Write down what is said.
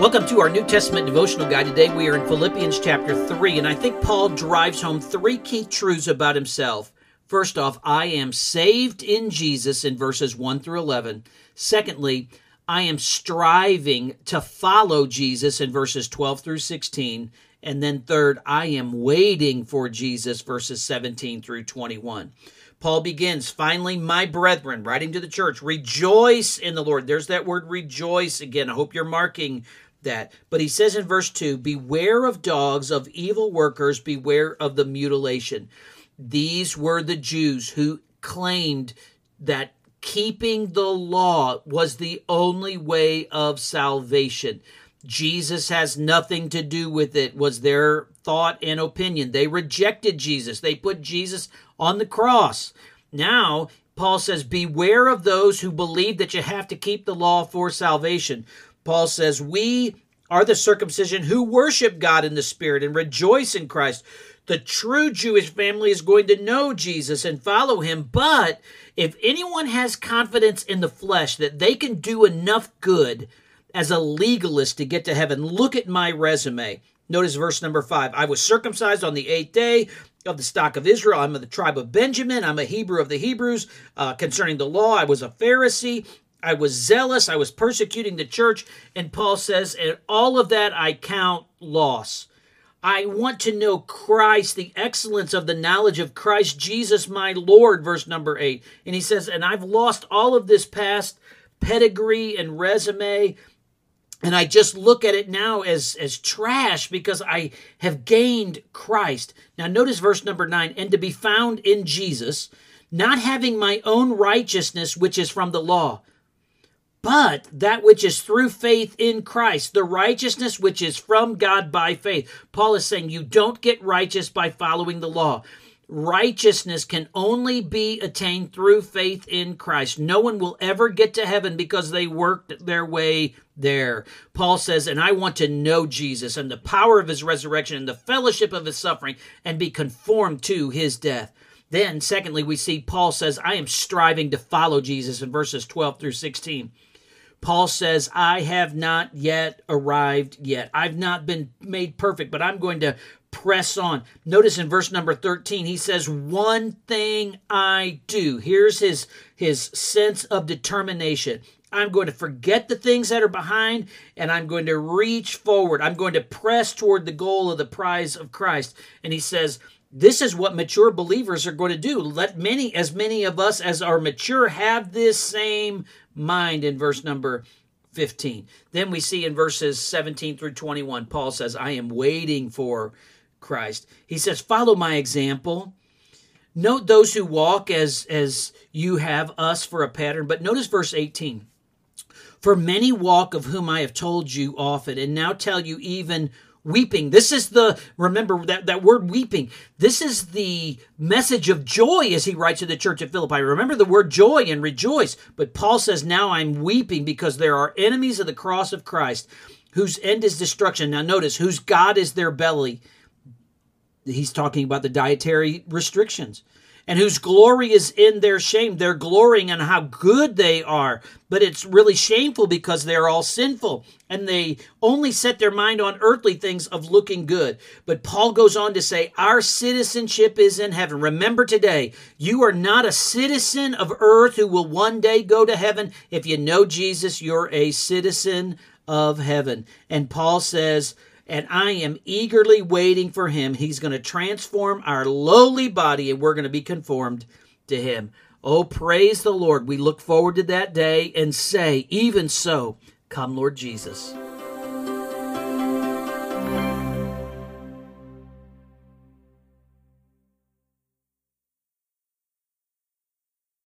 Welcome to our New Testament devotional guide. Today we are in Philippians chapter 3, and I think Paul drives home three key truths about himself. First off, I am saved in Jesus in verses 1 through 11. Secondly, I am striving to follow Jesus in verses 12 through 16. And then third, I am waiting for Jesus, verses 17 through 21. Paul begins, finally, my brethren, writing to the church, rejoice in the Lord. There's that word rejoice again. I hope you're marking that. But he says in verse 2 Beware of dogs, of evil workers, beware of the mutilation. These were the Jews who claimed that keeping the law was the only way of salvation. Jesus has nothing to do with it, was their thought and opinion. They rejected Jesus, they put Jesus on the cross. Now, Paul says, Beware of those who believe that you have to keep the law for salvation. Paul says, We are the circumcision who worship God in the Spirit and rejoice in Christ. The true Jewish family is going to know Jesus and follow him. But if anyone has confidence in the flesh that they can do enough good as a legalist to get to heaven, look at my resume. Notice verse number five. I was circumcised on the eighth day of the stock of Israel. I'm of the tribe of Benjamin. I'm a Hebrew of the Hebrews. Uh, concerning the law, I was a Pharisee. I was zealous. I was persecuting the church. And Paul says, and all of that I count loss. I want to know Christ, the excellence of the knowledge of Christ Jesus my Lord, verse number eight. And he says, and I've lost all of this past pedigree and resume. And I just look at it now as, as trash because I have gained Christ. Now, notice verse number nine, and to be found in Jesus, not having my own righteousness, which is from the law but that which is through faith in Christ, the righteousness which is from God by faith. Paul is saying you don't get righteous by following the law. Righteousness can only be attained through faith in Christ. No one will ever get to heaven because they worked their way there. Paul says, and I want to know Jesus and the power of his resurrection and the fellowship of his suffering and be conformed to his death. Then, secondly, we see Paul says, I am striving to follow Jesus in verses 12 through 16. Paul says, I have not yet arrived yet. I've not been made perfect, but I'm going to press on. Notice in verse number 13, he says, One thing I do. Here's his, his sense of determination. I'm going to forget the things that are behind and I'm going to reach forward. I'm going to press toward the goal of the prize of Christ. And he says, this is what mature believers are going to do. Let many, as many of us as are mature, have this same mind in verse number 15. Then we see in verses 17 through 21, Paul says, I am waiting for Christ. He says, Follow my example. Note those who walk as, as you have us for a pattern. But notice verse 18. For many walk of whom I have told you often, and now tell you even weeping. This is the, remember that, that word weeping. This is the message of joy as he writes to the church at Philippi. Remember the word joy and rejoice. But Paul says, Now I'm weeping because there are enemies of the cross of Christ whose end is destruction. Now notice, whose God is their belly. He's talking about the dietary restrictions and whose glory is in their shame. They're glorying on how good they are, but it's really shameful because they're all sinful and they only set their mind on earthly things of looking good. But Paul goes on to say, Our citizenship is in heaven. Remember today, you are not a citizen of earth who will one day go to heaven. If you know Jesus, you're a citizen of heaven. And Paul says, and I am eagerly waiting for him. He's going to transform our lowly body and we're going to be conformed to him. Oh, praise the Lord. We look forward to that day and say, even so, come, Lord Jesus.